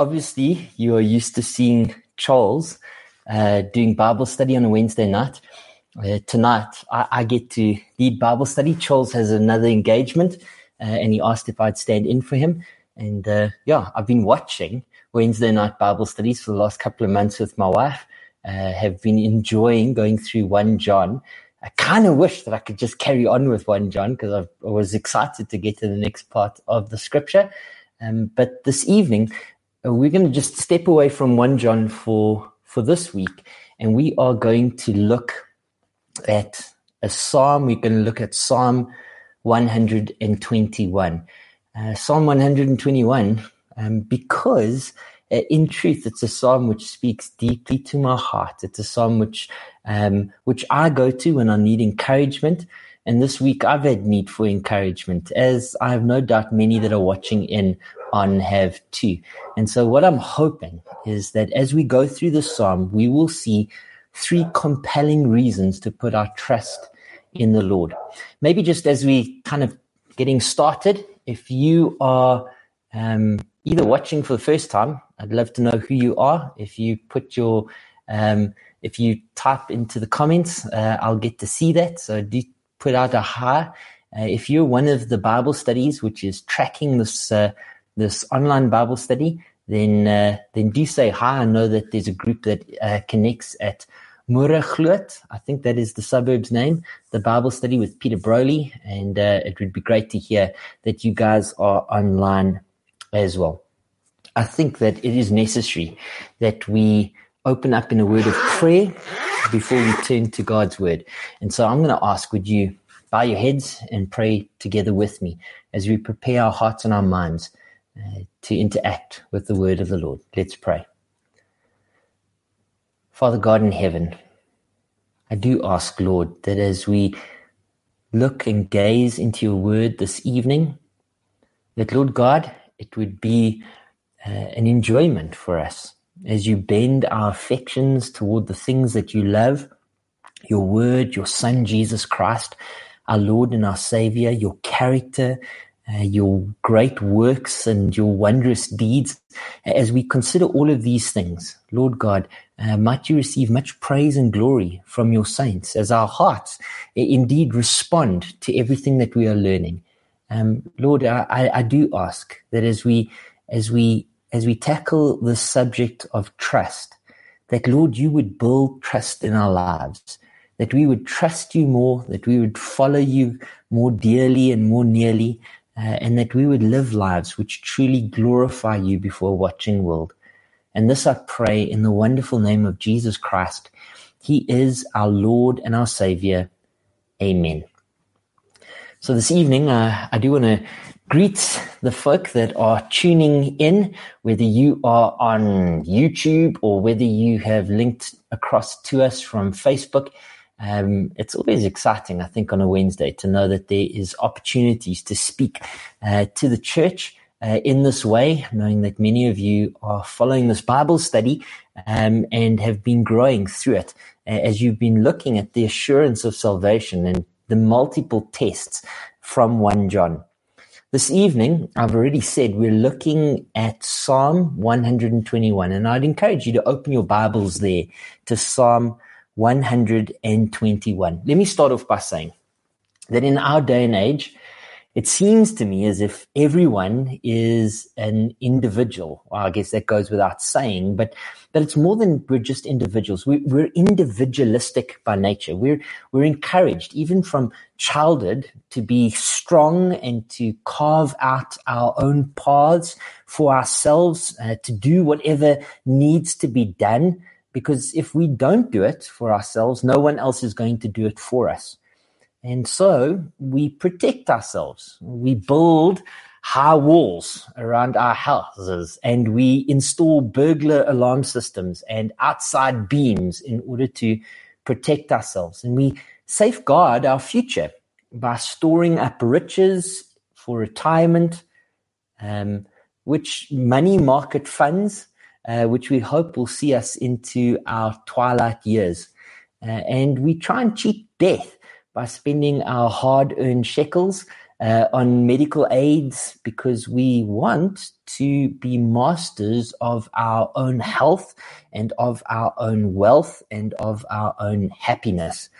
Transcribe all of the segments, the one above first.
obviously, you are used to seeing Charles uh, doing Bible study on a Wednesday night. Uh, tonight, I, I, get to lead Bible study. Charles has another engagement, uh, and he asked if I'd stand in for him. And uh, yeah, I've been watching Wednesday night Bible studies for the last couple of months with my wife. Uh, have been enjoying going through 1 John. I kind of wish that I could just carry on with 1 John because I was excited to get to the next part of the scripture. Um, but this evening, we're going to just step away from 1 John for, for this week, and we are going to look at a psalm. We're going to look at Psalm 121. Uh, psalm 121, um, because uh, in truth, it's a psalm which speaks deeply to my heart. It's a psalm which, um, which I go to when I need encouragement. And this week I've had need for encouragement, as I have no doubt many that are watching in on have too. And so what I'm hoping is that as we go through the psalm, we will see three compelling reasons to put our trust in the Lord. Maybe just as we kind of getting started, if you are um, either watching for the first time, I'd love to know who you are. If you put your, um, if you type into the comments, uh, I'll get to see that. So do put out a hi. Uh, if you're one of the Bible studies, which is tracking this uh, this online Bible study, then uh, then do say hi. I know that there's a group that uh, connects at Murachlut. I think that is the suburb's name. The Bible study with Peter Broley, and uh, it would be great to hear that you guys are online as well. I think that it is necessary that we open up in a word of prayer before we turn to God's word. And so I'm going to ask, would you bow your heads and pray together with me as we prepare our hearts and our minds uh, to interact with the word of the Lord. Let's pray. Father God in heaven, I do ask, Lord, that as we look and gaze into your word this evening, that, Lord God, it would be uh, an enjoyment for us as you bend our affections toward the things that you love, your word, your son, Jesus Christ, our Lord and our Savior, your character, uh, your great works and your wondrous deeds. As we consider all of these things, Lord God, uh, might you receive much praise and glory from your saints as our hearts uh, indeed respond to everything that we are learning. Um, Lord, I, I, do ask that as we, as we, as we tackle the subject of trust, that Lord, you would build trust in our lives, that we would trust you more, that we would follow you more dearly and more nearly, uh, and that we would live lives which truly glorify you before a watching world. And this I pray in the wonderful name of Jesus Christ. He is our Lord and our Savior. Amen. So this evening, uh, I do want to greet the folk that are tuning in, whether you are on YouTube or whether you have linked across to us from Facebook. Um, it's always exciting, I think, on a Wednesday to know that there is opportunities to speak uh, to the church uh, in this way, knowing that many of you are following this Bible study um, and have been growing through it uh, as you've been looking at the assurance of salvation and the multiple tests from 1 John. This evening, I've already said we're looking at Psalm 121, and I'd encourage you to open your Bibles there to Psalm 121. Let me start off by saying that in our day and age, it seems to me as if everyone is an individual. Well, I guess that goes without saying, but but it's more than we're just individuals. We, we're individualistic by nature. We're we're encouraged, even from childhood, to be strong and to carve out our own paths for ourselves, uh, to do whatever needs to be done. Because if we don't do it for ourselves, no one else is going to do it for us. And so we protect ourselves. We build high walls around our houses and we install burglar alarm systems and outside beams in order to protect ourselves. And we safeguard our future by storing up riches for retirement, um, which money market funds, uh, which we hope will see us into our twilight years. Uh, and we try and cheat death by spending our hard earned shekels uh, on medical aids because we want to be masters of our own health and of our own wealth and of our own happiness.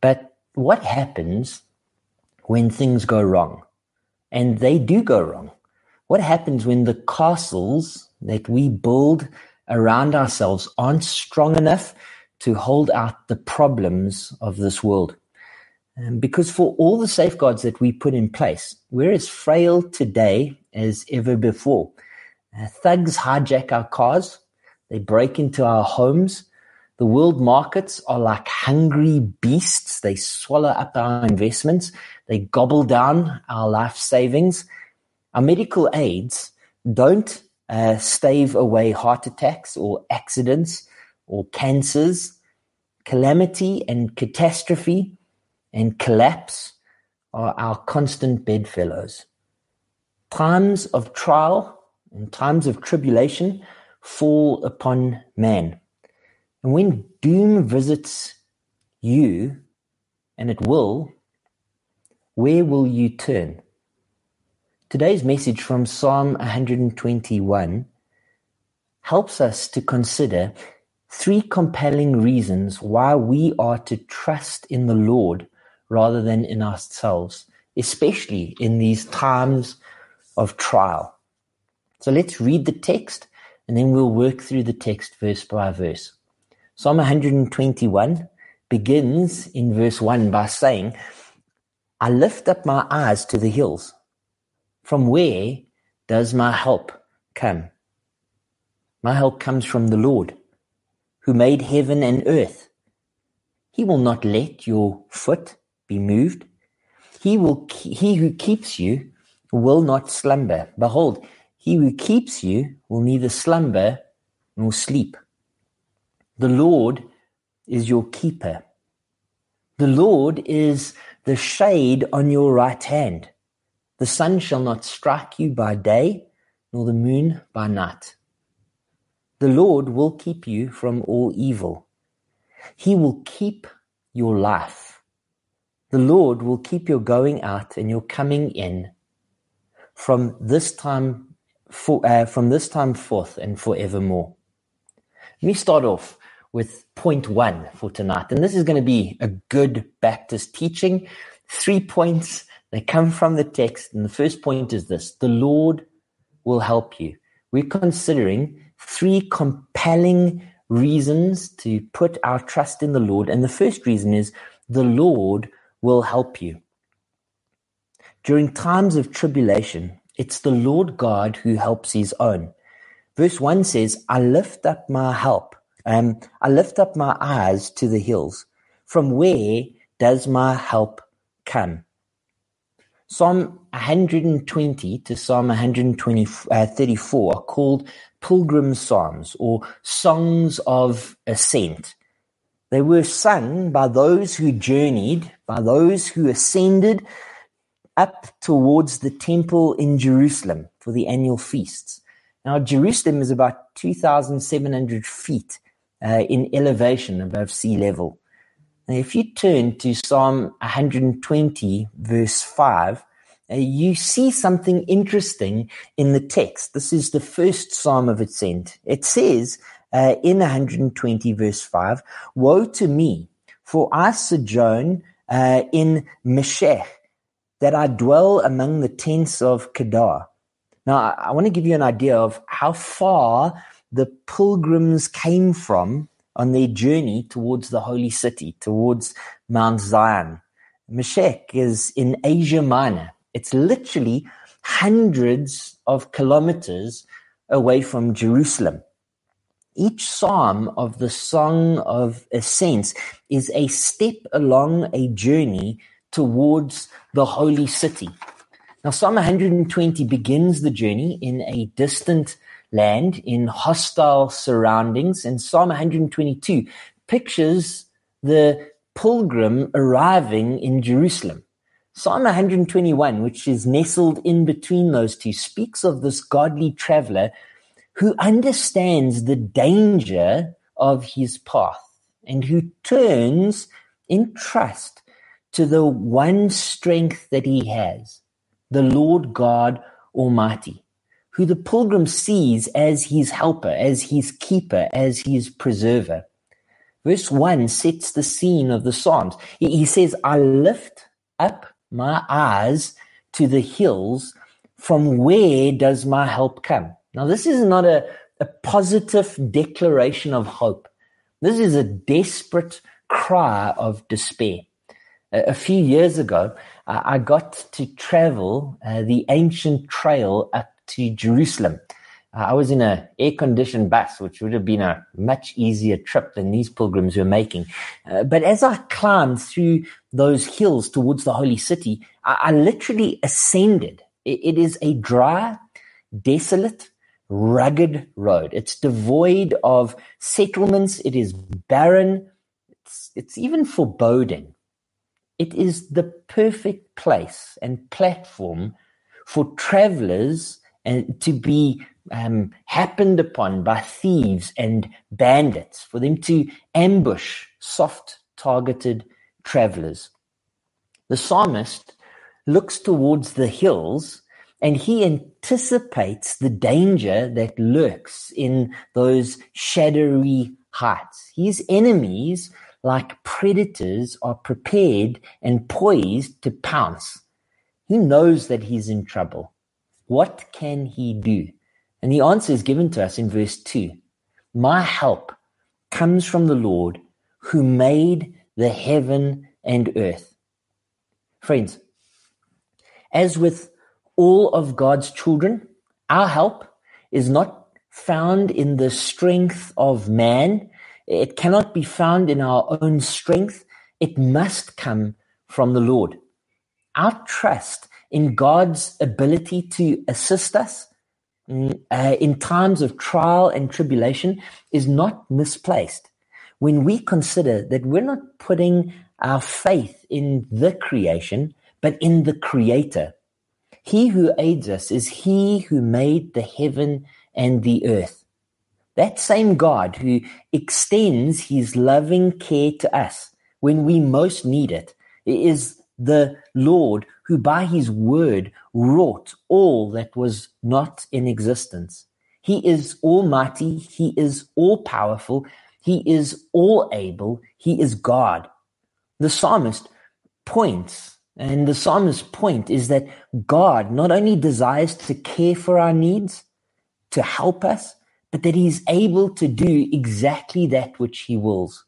But what happens when things go wrong? And they do go wrong. What happens when the castles that we build around ourselves aren't strong enough to hold out the problems of this world? Um, because for all the safeguards that we put in place, we're as frail today as ever before. Uh, thugs hijack our cars, they break into our homes. The world markets are like hungry beasts. They swallow up our investments, they gobble down our life savings. Our medical aids don't uh, stave away heart attacks or accidents or cancers. Calamity and catastrophe and collapse are our constant bedfellows. Times of trial and times of tribulation fall upon man. And when doom visits you, and it will, where will you turn? Today's message from Psalm 121 helps us to consider three compelling reasons why we are to trust in the Lord rather than in ourselves, especially in these times of trial. So let's read the text and then we'll work through the text verse by verse. Psalm 121 begins in verse 1 by saying, I lift up my eyes to the hills. From where does my help come? My help comes from the Lord, who made heaven and earth. He will not let your foot be moved. He will, he who keeps you will not slumber. Behold, he who keeps you will neither slumber nor sleep. The Lord is your keeper. The Lord is the shade on your right hand. The sun shall not strike you by day, nor the moon by night. The Lord will keep you from all evil. He will keep your life. The Lord will keep your going out and your coming in from this time for, uh, from this time forth and forevermore. Let me start off with point one for tonight. And this is going to be a good Baptist teaching. Three points. They come from the text. And the first point is this. The Lord will help you. We're considering three compelling reasons to put our trust in the Lord. And the first reason is the Lord will help you. During times of tribulation, it's the Lord God who helps his own. Verse 1 says, I lift up my help. Um, I lift up my eyes to the hills. From where does my help come? Psalm 120 to Psalm 134 uh, are called pilgrim psalms or songs of ascent. They were sung by those who journeyed, by those who ascended up towards the temple in Jerusalem for the annual feasts. Now, Jerusalem is about 2,700 feet uh, in elevation above sea level. Now, if you turn to Psalm 120, verse 5, uh, you see something interesting in the text. This is the first psalm of ascent. It says, uh, in 120 verse 5, Woe to me, for I sojourn uh, in Meshech, that I dwell among the tents of Kedar. Now, I, I want to give you an idea of how far the pilgrims came from on their journey towards the holy city, towards Mount Zion. Meshech is in Asia Minor. It's literally hundreds of kilometers away from Jerusalem. Each psalm of the Song of Ascents is a step along a journey towards the holy city. Now, Psalm 120 begins the journey in a distant land in hostile surroundings, and Psalm 122 pictures the pilgrim arriving in Jerusalem. Psalm 121, which is nestled in between those two, speaks of this godly traveler who understands the danger of his path and who turns in trust to the one strength that he has, the Lord God Almighty, who the pilgrim sees as his helper, as his keeper, as his preserver. Verse 1 sets the scene of the Psalms. He says, I lift up my eyes to the hills. From where does my help come? Now, this is not a, a positive declaration of hope. This is a desperate cry of despair. A, a few years ago, I got to travel uh, the ancient trail up to Jerusalem. Uh, I was in a air-conditioned bus, which would have been a much easier trip than these pilgrims were making. Uh, but as I climbed through those hills towards the holy city, I, I literally ascended. it, it is a dry, desolate, rugged road. It's devoid of settlements. It is barren. It's, it's even foreboding. It is the perfect place and platform for travelers and to be um, happened upon by thieves and bandits, for them to ambush soft targeted travelers. The psalmist looks towards the hills and he anticipates the danger that lurks in those shadowy heights. His enemies, like predators, are prepared and poised to pounce. He knows that he's in trouble. What can he do? And the answer is given to us in verse 2. My help comes from the Lord who made the heaven and earth. Friends, as with all of God's children, our help is not found in the strength of man. It cannot be found in our own strength. It must come from the Lord. Our trust in God's ability to assist us mm, uh, in times of trial and tribulation is not misplaced. When we consider that we're not putting our faith in the creation, but in the creator. He who aids us is he who made the heaven and the earth. That same God who extends his loving care to us when we most need it is the Lord who by his word wrought all that was not in existence. He is almighty. He is all powerful. He is all able. He is God. The psalmist points and the psalmist's point is that God not only desires to care for our needs, to help us, but that he's able to do exactly that which he wills.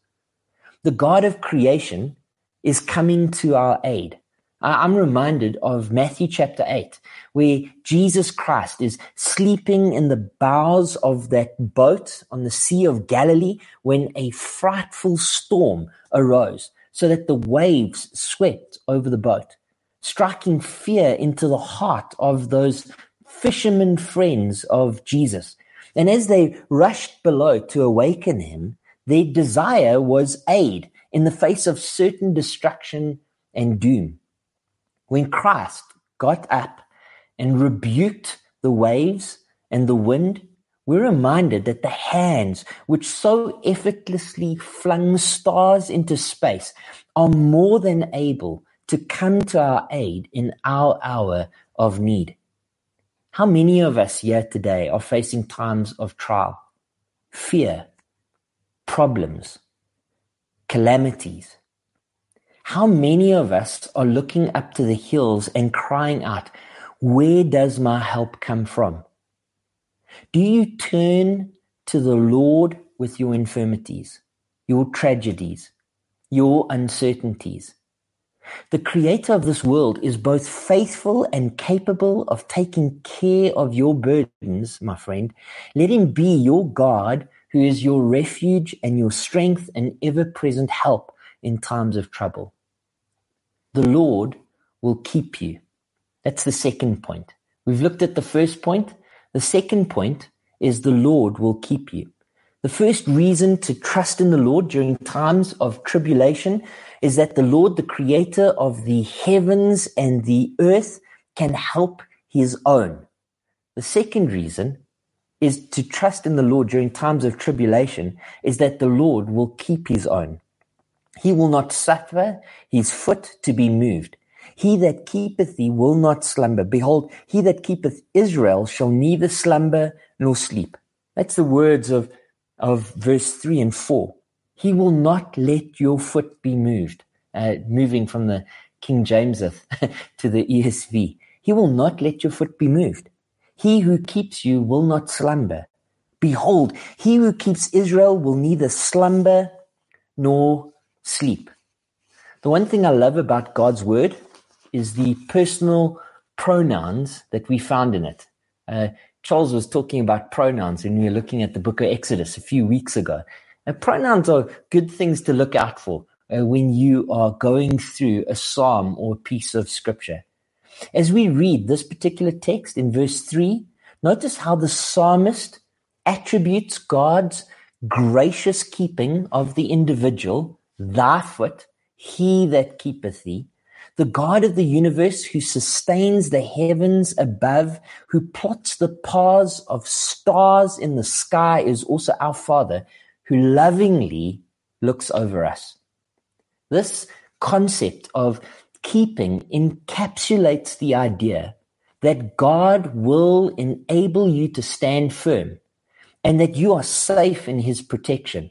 The God of creation is coming to our aid. I'm reminded of Matthew chapter 8, where Jesus Christ is sleeping in the bows of that boat on the Sea of Galilee when a frightful storm arose, so that the waves swept over the boat, striking fear into the heart of those fishermen friends of Jesus. And as they rushed below to awaken him, their desire was aid in the face of certain destruction and doom. When Christ got up and rebuked the waves and the wind, we're reminded that the hands which so effortlessly flung stars into space are more than able to come to our aid in our hour of need. How many of us here today are facing times of trial, fear, problems, calamities? How many of us are looking up to the hills and crying out, Where does my help come from? Do you turn to the Lord with your infirmities, your tragedies, your uncertainties? The creator of this world is both faithful and capable of taking care of your burdens, my friend. Let him be your God, who is your refuge and your strength and ever present help in times of trouble. The Lord will keep you. That's the second point. We've looked at the first point. The second point is the Lord will keep you. The first reason to trust in the Lord during times of tribulation is that the Lord, the creator of the heavens and the earth, can help his own. The second reason is to trust in the Lord during times of tribulation is that the Lord will keep his own. He will not suffer his foot to be moved. He that keepeth thee will not slumber. Behold, he that keepeth Israel shall neither slumber nor sleep. That's the words of, of verse 3 and 4. He will not let your foot be moved. Uh, moving from the King James to the ESV. He will not let your foot be moved. He who keeps you will not slumber. Behold, he who keeps Israel will neither slumber nor sleep. The one thing I love about God's word is the personal pronouns that we found in it. Uh, Charles was talking about pronouns when we were looking at the book of Exodus a few weeks ago. Uh, pronouns are good things to look out for uh, when you are going through a psalm or a piece of scripture. As we read this particular text in verse 3, notice how the psalmist attributes God's gracious keeping of the individual, thy foot, he that keepeth thee, the God of the universe who sustains the heavens above, who plots the paths of stars in the sky is also our Father who lovingly looks over us. This concept of keeping encapsulates the idea that God will enable you to stand firm and that you are safe in his protection.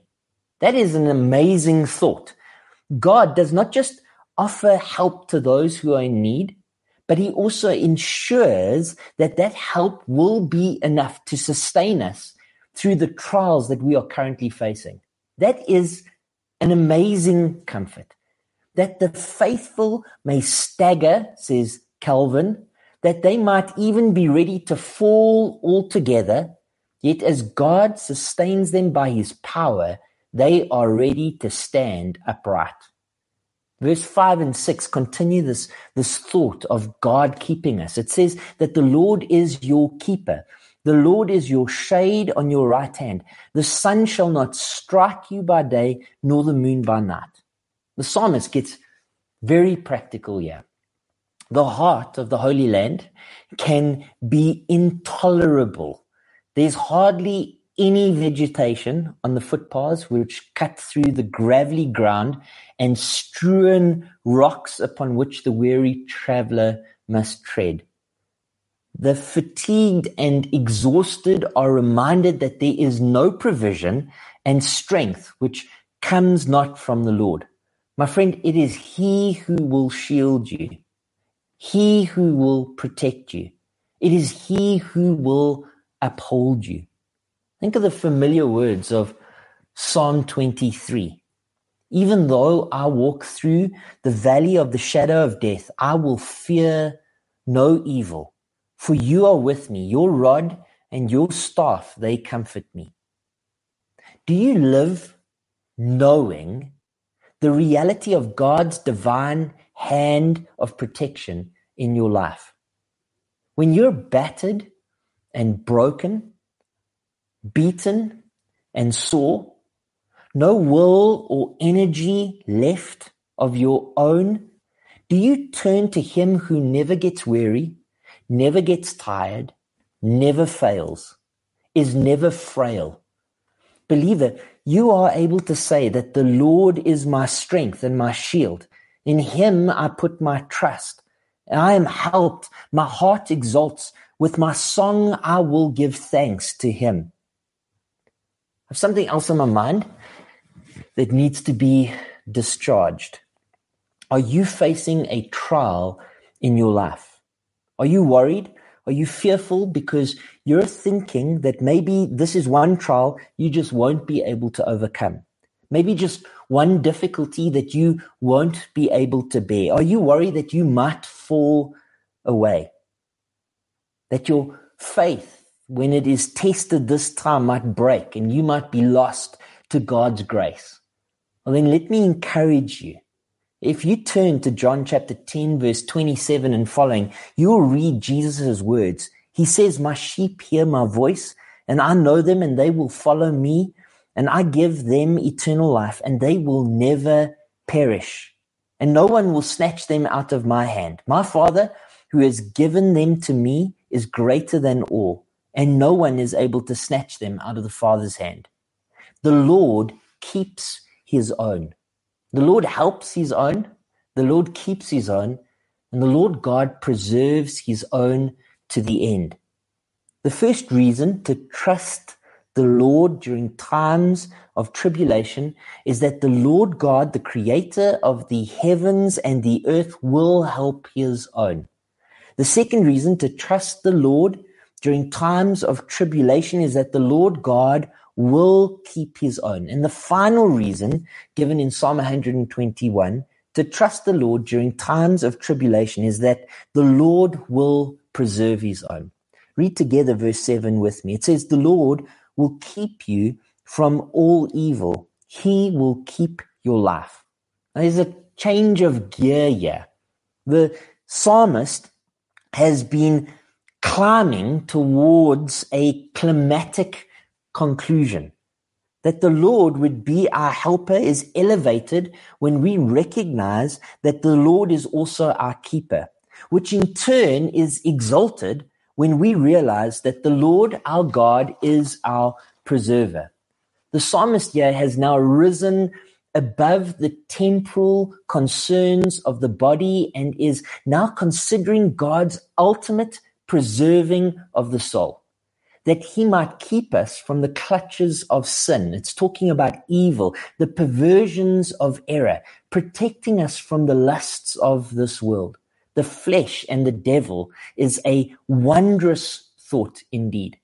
That is an amazing thought. God does not just offer help to those who are in need, but he also ensures that that help will be enough to sustain us through the trials that we are currently facing. That is an amazing comfort. That the faithful may stagger, says Calvin, that they might even be ready to fall altogether, yet as God sustains them by his power, they are ready to stand upright. Verse 5 and 6 continue this, this thought of God keeping us. It says that the Lord is your keeper. The Lord is your shade on your right hand. The sun shall not strike you by day, nor the moon by night. The psalmist gets very practical here. The heart of the Holy Land can be intolerable. There's hardly any vegetation on the footpaths which cut through the gravelly ground and strewn rocks upon which the weary traveler must tread. The fatigued and exhausted are reminded that there is no provision and strength which comes not from the Lord. My friend, it is He who will shield you, He who will protect you, it is He who will uphold you. Think of the familiar words of Psalm 23. Even though I walk through the valley of the shadow of death, I will fear no evil. For you are with me, your rod and your staff, they comfort me. Do you live knowing the reality of God's divine hand of protection in your life? When you're battered and broken, beaten and sore, no will or energy left of your own, do you turn to him who never gets weary, never gets tired, never fails, is never frail? Believer, you are able to say that the Lord is my strength and my shield. In him I put my trust. I am helped. My heart exalts. With my song I will give thanks to him. Have something else on my mind that needs to be discharged? Are you facing a trial in your life? Are you worried? Are you fearful because you're thinking that maybe this is one trial you just won't be able to overcome? Maybe just one difficulty that you won't be able to bear. Are you worried that you might fall away? That your faith, when it is tested this time, might break and you might be lost to God's grace? Well, then let me encourage you. If you turn to John chapter 10, verse 27 and following, you'll read Jesus' words. He says, My sheep hear my voice, and I know them, and they will follow me, and I give them eternal life, and they will never perish, and no one will snatch them out of my hand. My Father, who has given them to me, is greater than all, and no one is able to snatch them out of the Father's hand. The Lord keeps his own. The Lord helps his own, the Lord keeps his own, and the Lord God preserves his own to the end. The first reason to trust the Lord during times of tribulation is that the Lord God, the creator of the heavens and the earth, will help his own. The second reason to trust the Lord during times of tribulation is that the Lord God will keep his own. And the final reason given in Psalm 121 to trust the Lord during times of tribulation is that the Lord will preserve his own. Read together verse 7 with me. It says, The Lord will keep you from all evil. He will keep your life. Now, there's a change of gear here. The psalmist has been climbing towards a climatic conclusion. That the Lord would be our helper is elevated when we recognize that the Lord is also our keeper, which in turn is exalted when we realize that the Lord our God is our preserver. The psalmist here has now risen above the temporal concerns of the body and is now considering God's ultimate preserving of the soul, that he might keep us from the clutches of sin. It's talking about evil, the perversions of error, protecting us from the lusts of this world. The flesh and the devil is a wondrous thought indeed.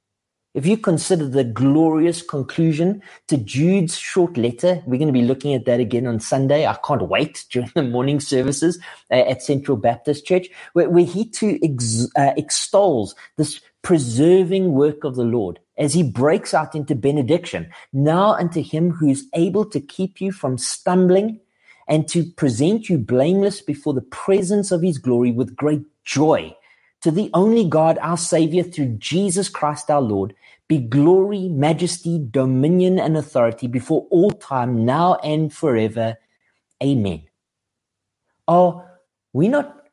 If you consider the glorious conclusion to Jude's short letter, we're going to be looking at that again on Sunday. I can't wait during the morning services uh, at Central Baptist Church, where, where he too ex, uh, extols this preserving work of the Lord as he breaks out into benediction. Now unto him who is able to keep you from stumbling and to present you blameless before the presence of his glory with great joy to the only God, our Savior, through Jesus Christ our Lord, be glory, majesty, dominion, and authority before all time, now and forever. Amen. Are we not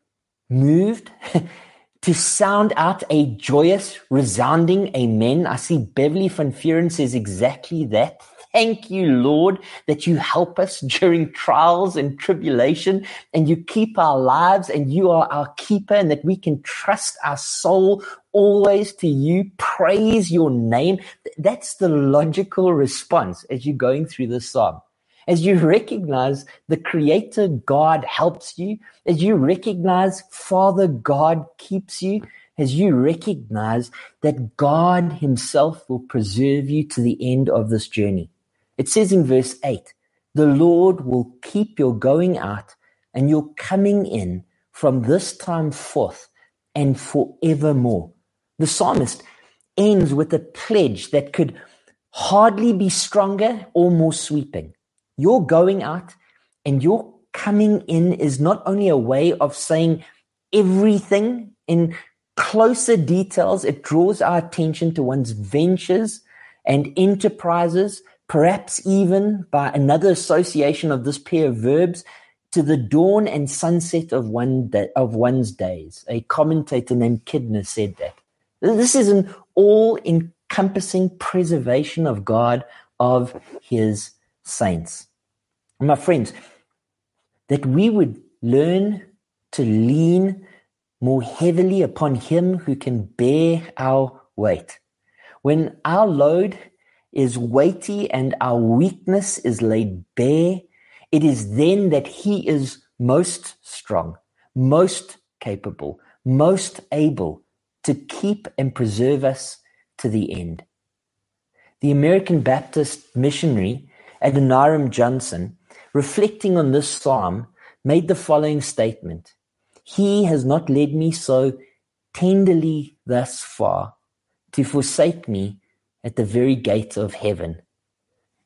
moved to sound out a joyous, resounding amen? I see Beverly van Vuren says exactly that. Thank you, Lord, that you help us during trials and tribulation and you keep our lives and you are our keeper and that we can trust our soul always to you. Praise your name. That's the logical response as you're going through this psalm. As you recognize the creator God helps you, as you recognize Father God keeps you, as you recognize that God himself will preserve you to the end of this journey. It says in verse 8, the Lord will keep your going out and your coming in from this time forth and forevermore. The psalmist ends with a pledge that could hardly be stronger or more sweeping. Your going out and your coming in is not only a way of saying everything in closer details, it draws our attention to one's ventures and enterprises perhaps even by another association of this pair of verbs to the dawn and sunset of one day, of one's days. A commentator named Kidner said that. This is an all encompassing preservation of God of his saints. My friends, that we would learn to lean more heavily upon him who can bear our weight. When our load is weighty and our weakness is laid bare, it is then that he is most strong, most capable, most able to keep and preserve us to the end. The American Baptist missionary Adoniram Judson, reflecting on this psalm, made the following statement He has not led me so tenderly thus far to forsake me at the very gate of heaven.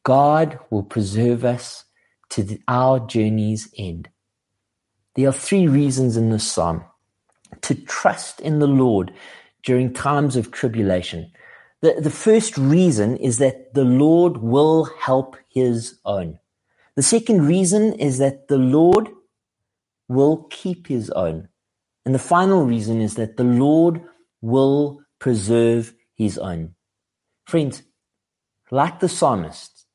God will preserve us to the, our journey's end. There are three reasons in this psalm to trust in the Lord during times of tribulation. The, the first reason is that the Lord will help his own. The second reason is that the Lord will keep his own. And the final reason is that the Lord will preserve his own. Friends, like the psalmist,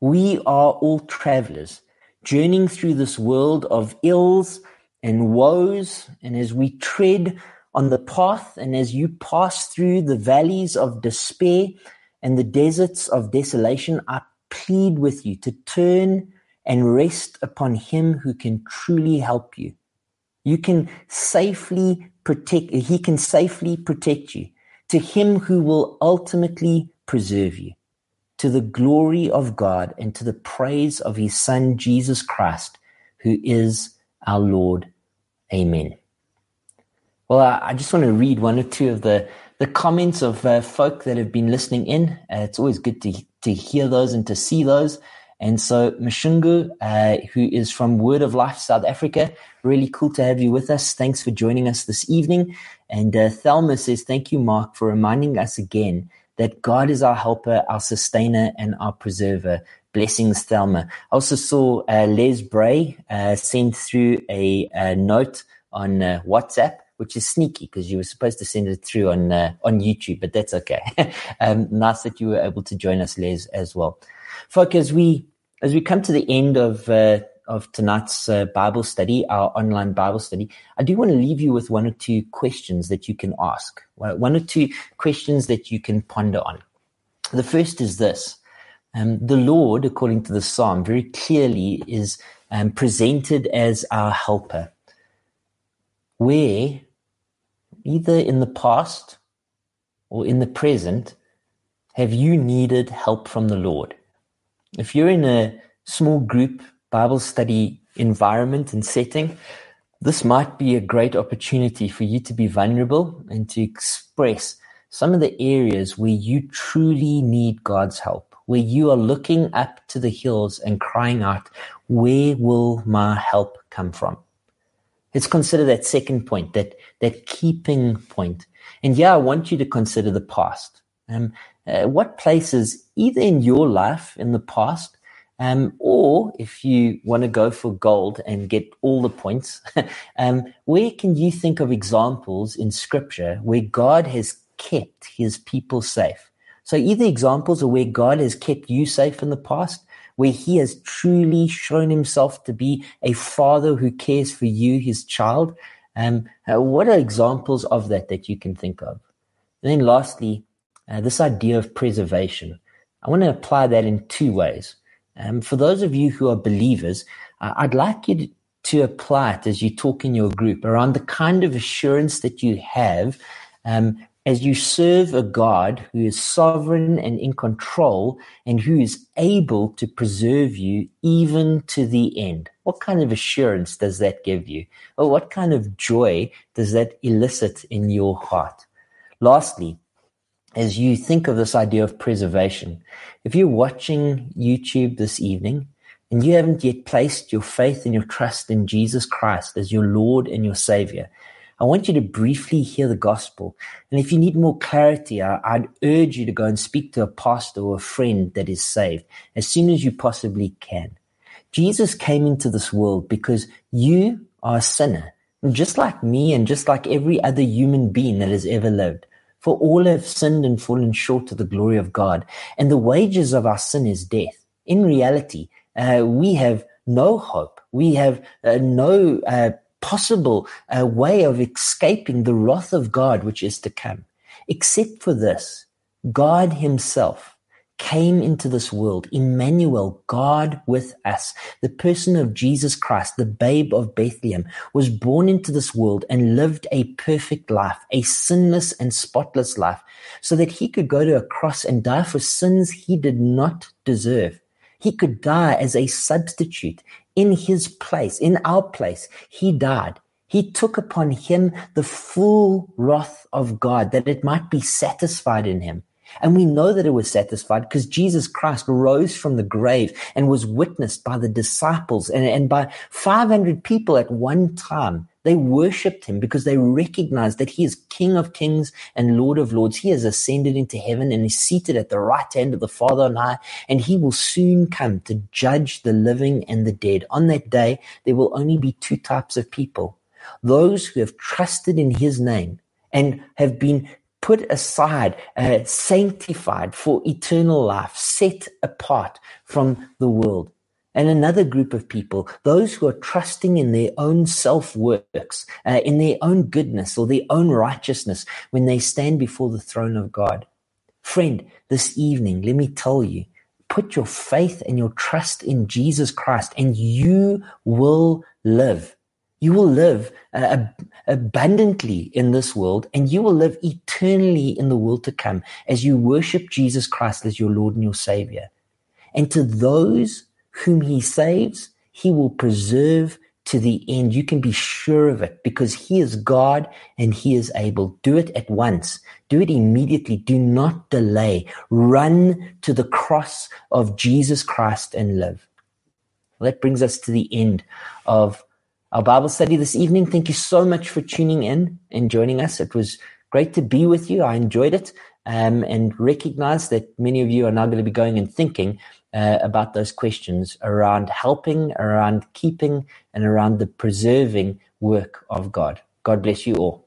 we are all travelers journeying through this world of ills and woes, and as we tread on the path, and as you pass through the valleys of despair and the deserts of desolation, I plead with you to turn and rest upon Him who can truly help you. You can safely protect, He can safely protect you to Him who will ultimately preserve you to the glory of God and to the praise of his Son, Jesus Christ, who is our Lord. Amen. Well, I, just want to read one or two of the, the comments of uh, folk that have been listening in. Uh, it's always good to, to hear those and to see those. And so, Mashungu, uh, who is from Word of Life South Africa, really cool to have you with us. Thanks for joining us this evening. And uh, Thelma says, Thank you, Mark, for reminding us again that God is our helper, our sustainer, and our preserver. Blessings, Thelma. I also saw uh, Les Bray uh, send through a, a note on uh, WhatsApp, which is sneaky because you were supposed to send it through on uh, on YouTube, but that's okay. um, nice that you were able to join us, Les, as well. Folk, as we as we come to the end of uh, of tonight's uh, Bible study, our online Bible study, I do want to leave you with one or two questions that you can ask, one or two questions that you can ponder on. The first is this. Um, the Lord, according to the Psalm, very clearly is um, presented as our helper. Where, either in the past or in the present, have you needed help from the Lord? If you're in a small group Bible study environment and setting, this might be a great opportunity for you to be vulnerable and to express some of the areas where you truly need God's help, where you are looking up to the hills and crying out, where will my help come from? Let's consider that second point, that, that keeping point. And yeah, I want you to consider the past. Um, uh, what places, either in your life in the past um, or if you want to go for gold and get all the points, um, where can you think of examples in scripture where God has kept his people safe? So either examples of where God has kept you safe in the past, where he has truly shown himself to be a father who cares for you, his child. Um, uh, what are examples of that that you can think of? And then lastly, uh, this idea of preservation. I want to apply that in two ways. Um, for those of you who are believers, uh, I'd like you to, to, apply it as you talk in your group around the kind of assurance that you have um, as you serve a God who is sovereign and in control and who is able to preserve you even to the end. What kind of assurance does that give you? Or what kind of joy does that elicit in your heart? Lastly, as you think of this idea of preservation, if you're watching YouTube this evening and you haven't yet placed your faith and your trust in Jesus Christ as your Lord and your Savior, I want you to briefly hear the gospel. And if you need more clarity, I, would urge you to go and speak to a pastor or a friend that is saved as soon as you possibly can. Jesus came into this world because you are a sinner, just like me and just like every other human being that has ever lived. For all have sinned and fallen short of the glory of God. And the wages of our sin is death. In reality, uh, we have no hope. We have uh, no uh, possible uh, way of escaping the wrath of God which is to come. Except for this, God himself came into this world, Emmanuel, God with us, the person of Jesus Christ, the babe of Bethlehem, was born into this world and lived a perfect life, a sinless and spotless life, so that he could go to a cross and die for sins he did not deserve. He could die as a substitute in his place, in our place. He died. He took upon him the full wrath of God that it might be satisfied in him. And we know that it was satisfied because Jesus Christ rose from the grave and was witnessed by the disciples and, and by 500 people at one time. They worshiped him because they recognized that he is King of kings and Lord of lords. He has ascended into heaven and is seated at the right hand of the Father on high, and he will soon come to judge the living and the dead. On that day, there will only be two types of people. Those who have trusted in his name and have been put aside, uh, sanctified for eternal life, set apart from the world. And another group of people, those who are trusting in their own self works, uh, in their own goodness or their own righteousness when they stand before the throne of God. Friend, this evening, let me tell you, put your faith and your trust in Jesus Christ and you will live. You will live uh, abundantly in this world and you will live eternally in the world to come as you worship Jesus Christ as your Lord and your Savior. And to those whom he saves, he will preserve to the end. You can be sure of it because he is God and he is able. Do it at once. Do it immediately. Do not delay. Run to the cross of Jesus Christ and live. That brings us to the end of our Bible study this evening. Thank you so much for tuning in and joining us. It was great to be with you. I enjoyed it um, and recognize that many of you are now going to be going and thinking uh, about those questions around helping, around keeping, and around the preserving work of God. God bless you all.